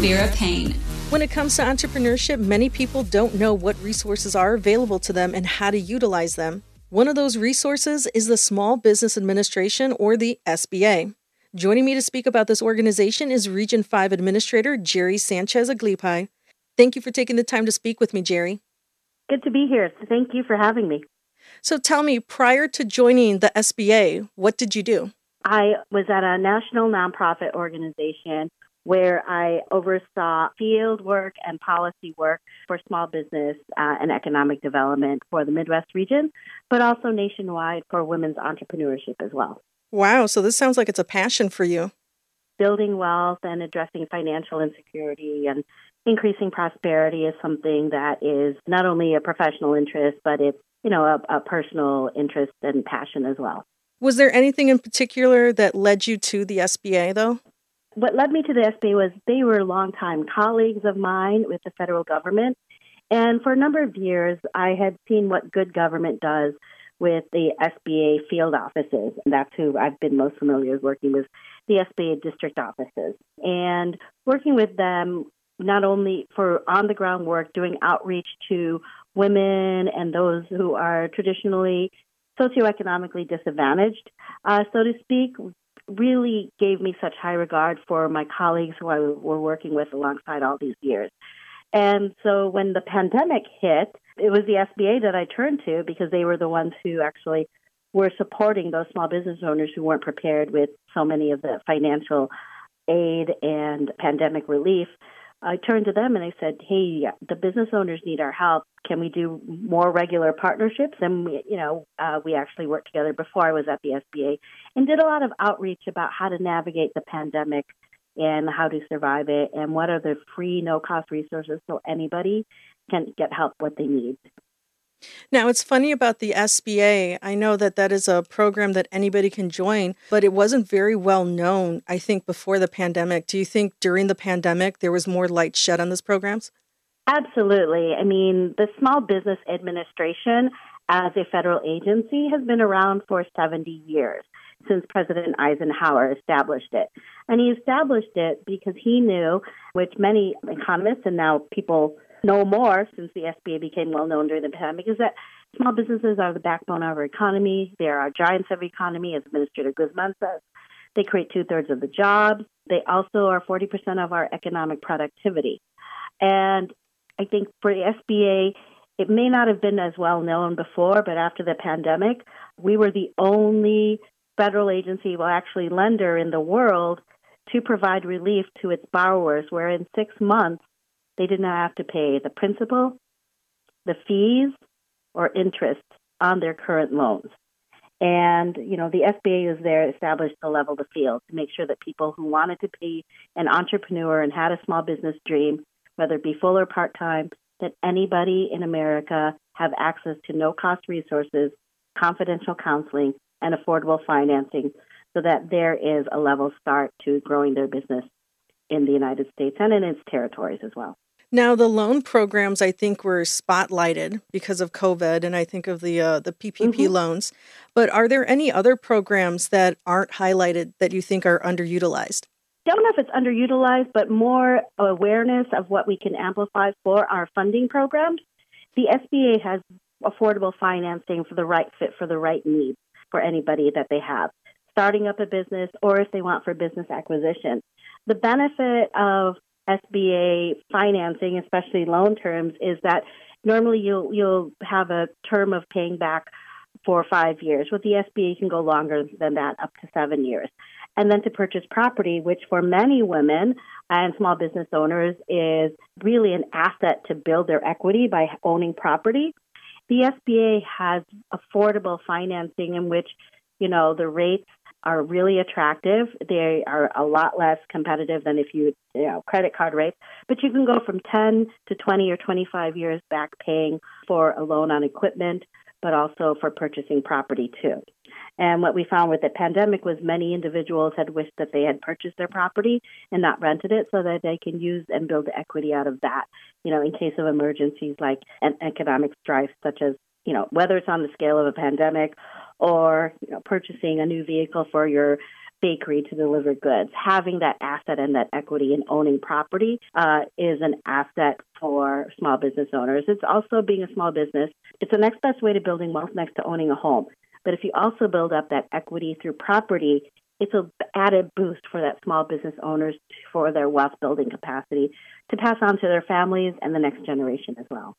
Vera Paine. When it comes to entrepreneurship, many people don't know what resources are available to them and how to utilize them. One of those resources is the Small Business Administration or the SBA. Joining me to speak about this organization is Region 5 Administrator Geri Sanchez Aglipay. Thank you for taking the time to speak with me, Geri. Good to be here. Thank you for having me. So tell me, prior to joining the SBA, what did you do? I was at a national nonprofit organization where I oversaw field work and policy work for small business uh, and economic development for the Midwest region, but also nationwide for women's entrepreneurship as well. Wow, so this sounds like it's a passion for you. Building wealth and addressing financial insecurity and increasing prosperity is something that is not only a professional interest, but it's, you know, a, a personal interest and passion as well. Was there anything in particular that led you to the SBA, though? What led me to the SBA was they were longtime colleagues of mine with the federal government. And for a number of years, I had seen what good government does with the SBA field offices. And that's who I've been most familiar with working with the SBA district offices. And working with them not only for on the ground work, doing outreach to women and those who are traditionally socioeconomically disadvantaged, uh, so to speak, really gave me such high regard for my colleagues who I were working with alongside all these years. And so when the pandemic hit, it was the SBA that I turned to because they were the ones who actually were supporting those small business owners who weren't prepared with so many of the financial aid and pandemic relief. I turned to them and I said, "Hey, the business owners need our help. Can we do more regular partnerships?" And we, you know, uh, we actually worked together before I was at the SBA and did a lot of outreach about how to navigate the pandemic and how to survive it and what are the free, no-cost resources so anybody can get help what they need. Now, it's funny about the SBA. I know that that is a program that anybody can join, but it wasn't very well known, I think, before the pandemic. Do you think during the pandemic there was more light shed on these programs? Absolutely. I mean, the Small Business Administration as a federal agency has been around for 70 years since President Eisenhower established it. And he established it because he knew, which many economists and now people know more since the SBA became well known during the pandemic is that small businesses are the backbone of our economy. They are our giants of the economy, as Administrator Guzman says. They create two thirds of the jobs. They also are 40% of our economic productivity. And I think for the SBA, it may not have been as well known before, but after the pandemic, we were the only federal agency, well, actually lender in the world to provide relief to its borrowers, where in six months, they did not have to pay the principal, the fees, or interest on their current loans. And, you know, the SBA is there established to level the field to make sure that people who wanted to be an entrepreneur and had a small business dream, whether it be full or part time, that anybody in America have access to no cost resources, confidential counseling, and affordable financing so that there is a level start to growing their business in the United States and in its territories as well. Now, the loan programs I think were spotlighted because of COVID, and I think of the uh, the PPP mm-hmm. loans. But are there any other programs that aren't highlighted that you think are underutilized? Don't know if it's underutilized, but more awareness of what we can amplify for our funding programs. The SBA has affordable financing for the right fit for the right need for anybody that they have starting up a business or if they want for business acquisition. The benefit of SBA financing, especially loan terms, is that normally you'll you'll have a term of paying back for five years. With the SBA, can go longer than that, up to seven years. And then to purchase property, which for many women and small business owners is really an asset to build their equity by owning property. The SBA has affordable financing in which, you know, the rates are really attractive. They are a lot less competitive than if you, you know, credit card rates. But you can go from 10 to 20 or 25 years back paying for a loan on equipment, but also for purchasing property too. And what we found with the pandemic was many individuals had wished that they had purchased their property and not rented it so that they can use and build equity out of that, you know, in case of emergencies like an economic strife such as, you know, whether it's on the scale of a pandemic or you know, purchasing a new vehicle for your bakery to deliver goods. Having that asset and that equity in owning property uh, is an asset for small business owners. It's also being a small business. It's the next best way to building wealth next to owning a home. But if you also build up that equity through property, it's an added boost for that small business owners for their wealth building capacity to pass on to their families and the next generation as well.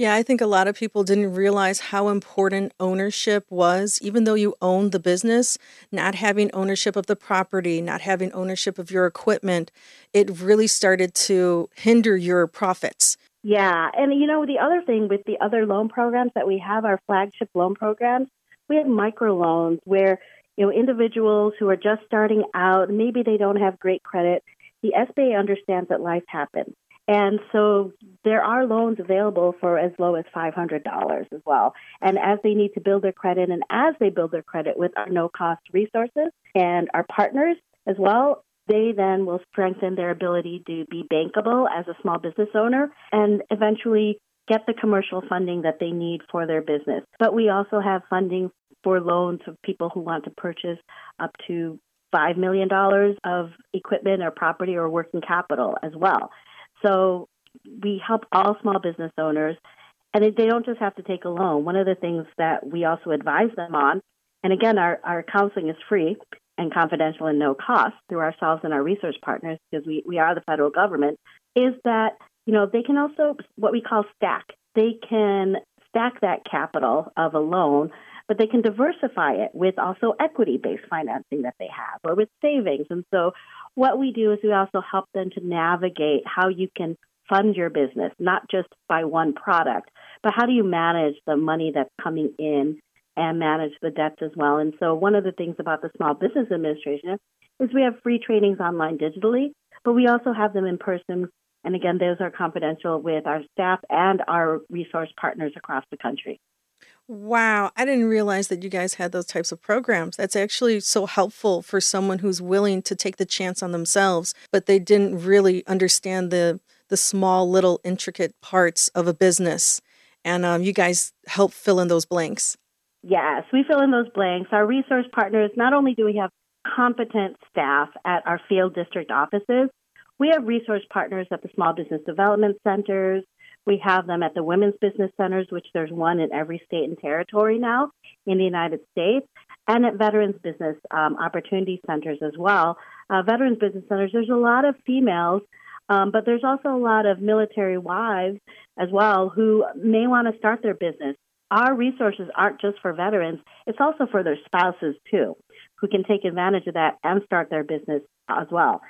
Yeah, I think a lot of people didn't realize how important ownership was. Even though you owned the business, not having ownership of the property, not having ownership of your equipment, it really started to hinder your profits. Yeah, and you know, the other thing with the other loan programs that we have, our flagship loan programs, we have microloans where, you know, individuals who are just starting out, maybe they don't have great credit, the SBA understands that life happens. And so there are loans available for as low as $500 as well. And as they need to build their credit and as they build their credit with our no cost resources and our partners as well, they then will strengthen their ability to be bankable as a small business owner and eventually get the commercial funding that they need for their business. But we also have funding for loans of people who want to purchase up to $5 million of equipment or property or working capital as well. So we help all small business owners, and they don't just have to take a loan. One of the things that we also advise them on, and again, our, our counseling is free and confidential and no cost through ourselves and our research partners because we, we are the federal government, is that, you know, they can also, what we call stack. They can stack that capital of a loan but they can diversify it with also equity based financing that they have or with savings. And so what we do is we also help them to navigate how you can fund your business, not just by one product, but how do you manage the money that's coming in and manage the debts as well. And so one of the things about the Small Business Administration is we have free trainings online digitally, but we also have them in person. And again, those are confidential with our staff and our resource partners across the country. Wow, I didn't realize that you guys had those types of programs. That's actually so helpful for someone who's willing to take the chance on themselves, but they didn't really understand the the small little intricate parts of a business. And um, you guys help fill in those blanks. Yes, we fill in those blanks. Our resource partners, not only do we have competent staff at our field district offices, we have resource partners at the small business development centers, we have them at the women's business centers, which there's one in every state and territory now in the United States, and at veterans business um, opportunity centers as well. Uh, veterans business centers, there's a lot of females, um, but there's also a lot of military wives as well who may want to start their business. Our resources aren't just for veterans, it's also for their spouses too, who can take advantage of that and start their business as well.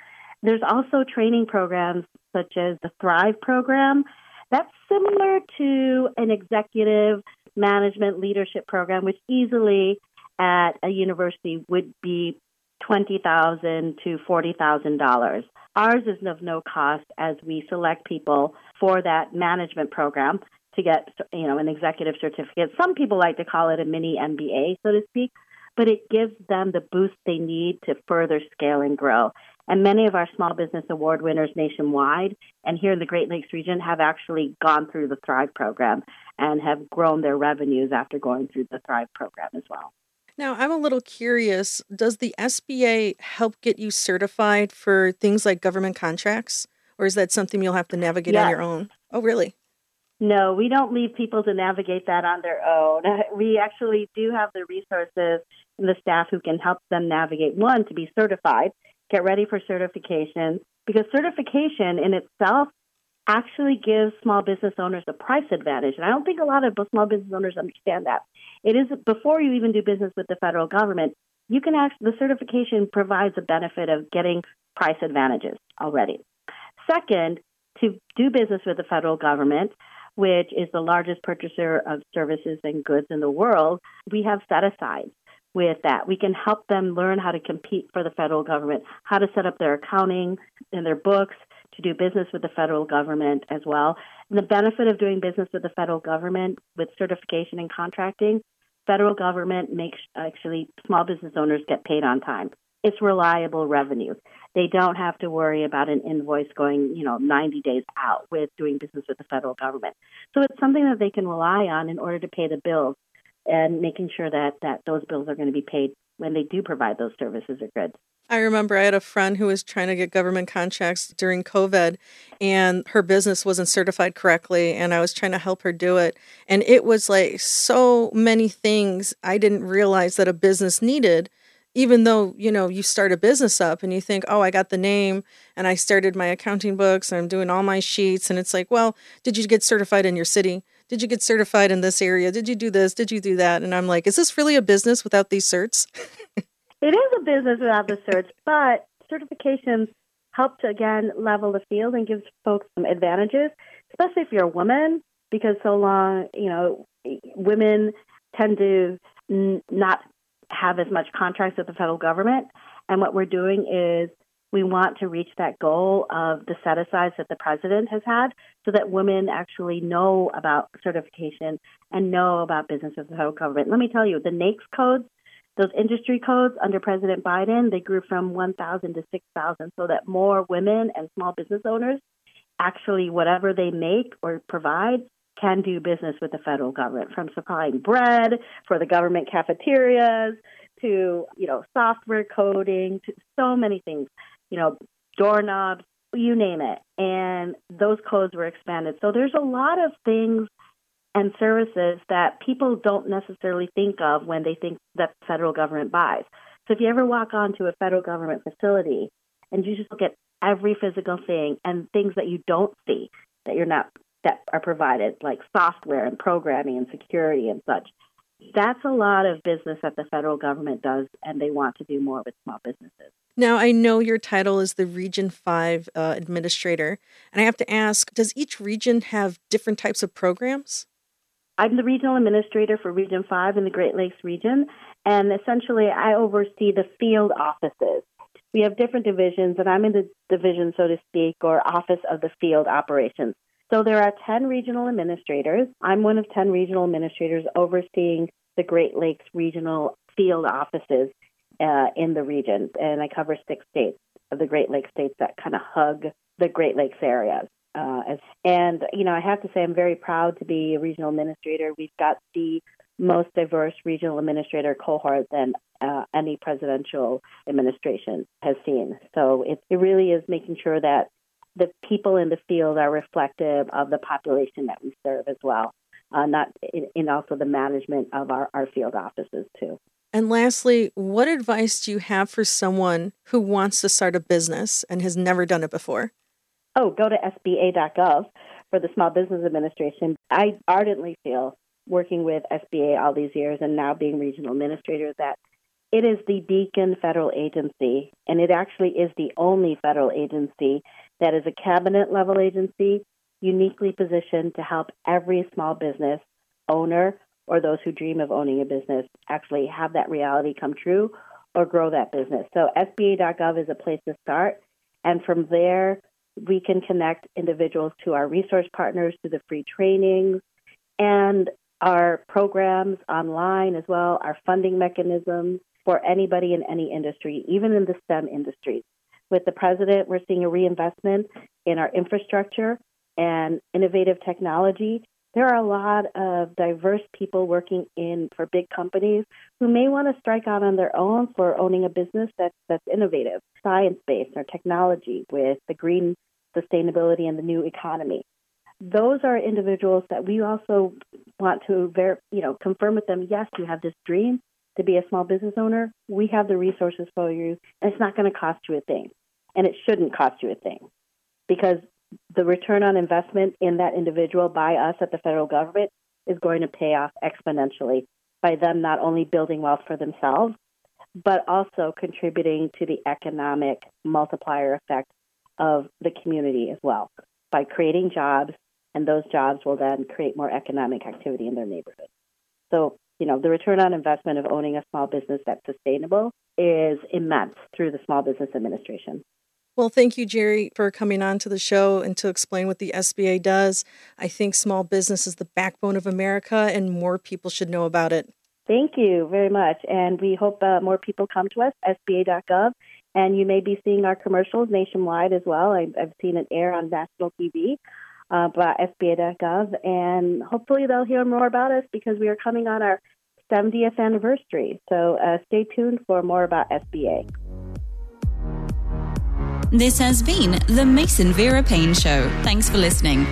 There's also training programs such as the Thrive program that's similar to an executive management leadership program, which easily at a university would be 20,000 to forty thousand dollars. Ours is of no cost as we select people for that management program to get you know an executive certificate. Some people like to call it a mini MBA, so to speak, but it gives them the boost they need to further scale and grow. And many of our small business award winners nationwide and here in the Great Lakes region have actually gone through the Thrive program and have grown their revenues after going through the Thrive program as well. Now, I'm a little curious. Does the SBA help get you certified for things like government contracts? Or is that something you'll have to navigate yes. on your own? Oh, really? No, we don't leave people to navigate that on their own. We actually do have the resources and the staff who can help them navigate one to be certified get ready for certification because certification in itself actually gives small business owners a price advantage. And I don't think a lot of small business owners understand that. It is before you even do business with the federal government, you can actually, the certification provides a benefit of getting price advantages already. Second, to do business with the federal government, which is the largest purchaser of services and goods in the world, we have set asides with that. We can help them learn how to compete for the federal government, how to set up their accounting and their books to do business with the federal government as well. And the benefit of doing business with the federal government with certification and contracting, federal government makes actually small business owners get paid on time. It's reliable revenue. They don't have to worry about an invoice going, you know, 90 days out with doing business with the federal government. So it's something that they can rely on in order to pay the bills and making sure that, that those bills are going to be paid when they do provide those services or goods. I remember I had a friend who was trying to get government contracts during COVID and her business wasn't certified correctly and I was trying to help her do it and it was like so many things I didn't realize that a business needed even though you know you start a business up and you think oh i got the name and i started my accounting books and i'm doing all my sheets and it's like well did you get certified in your city did you get certified in this area? Did you do this? Did you do that? And i'm like is this really a business without these certs? It is a business without the certs, but certifications help to again level the field and gives folks some advantages, especially if you're a woman, because so long, you know, women tend to n- not have as much contracts with the federal government. And what we're doing is we want to reach that goal of the set asides that the president has had so that women actually know about certification and know about business with the federal government. Let me tell you, the NAICS codes those industry codes under President Biden, they grew from 1,000 to 6,000 so that more women and small business owners actually, whatever they make or provide, can do business with the federal government from supplying bread for the government cafeterias to, you know, software coding to so many things, you know, doorknobs, you name it. And those codes were expanded. So there's a lot of things and services that people don't necessarily think of when they think that the federal government buys. So if you ever walk onto a federal government facility and you just look at every physical thing and things that you don't see that you're not that are provided, like software and programming and security and such, that's a lot of business that the federal government does, and they want to do more with small businesses. Now, I know your title is the Region 5 uh, Administrator, and I have to ask does each region have different types of programs? I'm the regional administrator for Region 5 in the Great Lakes region, and essentially I oversee the field offices. We have different divisions, and I'm in the division, so to speak, or office of the field operations. So there are 10 regional administrators. I'm one of 10 regional administrators overseeing the Great Lakes regional field offices uh, in the region, and I cover six states of the Great Lakes states that kind of hug the Great Lakes areas. Uh, and, you know, I have to say I'm very proud to be a regional administrator. We've got the most diverse regional administrator cohort than uh, any presidential administration has seen. So it, it really is making sure that the people in the field are reflective of the population that we serve as well, uh, not in, in also the management of our, our field offices too. And lastly, what advice do you have for someone who wants to start a business and has never done it before? oh, go to SBA.gov for the Small Business Administration. I ardently feel, working with SBA all these years and now being regional administrator, that it is the beacon federal agency, and it actually is the only federal agency that is a cabinet level agency uniquely positioned to help every small business owner or those who dream of owning a business actually have that reality come true or grow that business. So SBA.gov is a place to start. And from there, we can connect individuals to our resource partners through the free trainings and our programs online as well, our funding mechanisms for anybody in any industry, even in the STEM industries. With the president, we're seeing a reinvestment in our infrastructure and innovative technology. There are a lot of diverse people working in for big companies who may want to strike out on their own for owning a business that's that's innovative, science based, or technology with the green sustainability and the new economy. Those are individuals that we also want to ver- you know confirm with them. Yes, you have this dream to be a small business owner. We have the resources for you, and it's not going to cost you a thing, and it shouldn't cost you a thing, because the return on investment in that individual by us at the federal government is going to pay off exponentially by them not only building wealth for themselves, but also contributing to the economic multiplier effect of the community as well by creating jobs, and those jobs will then create more economic activity in their neighborhood. So, you know, the return on investment of owning a small business that's sustainable is immense through the Small Business Administration. Well, thank you, Geri, for coming on to the show and to explain what the SBA does. I think small business is the backbone of America, and more people should know about it. Thank you very much. And we hope uh, more people come to us, SBA.gov, and you may be seeing our commercials nationwide as well. I, have seen it air on national TV uh, by SBA.gov, and hopefully they'll hear more about us because we are coming on our 70th anniversary. So uh, stay tuned for more about SBA. This has been the Mason Vera Paine Show. Thanks for listening.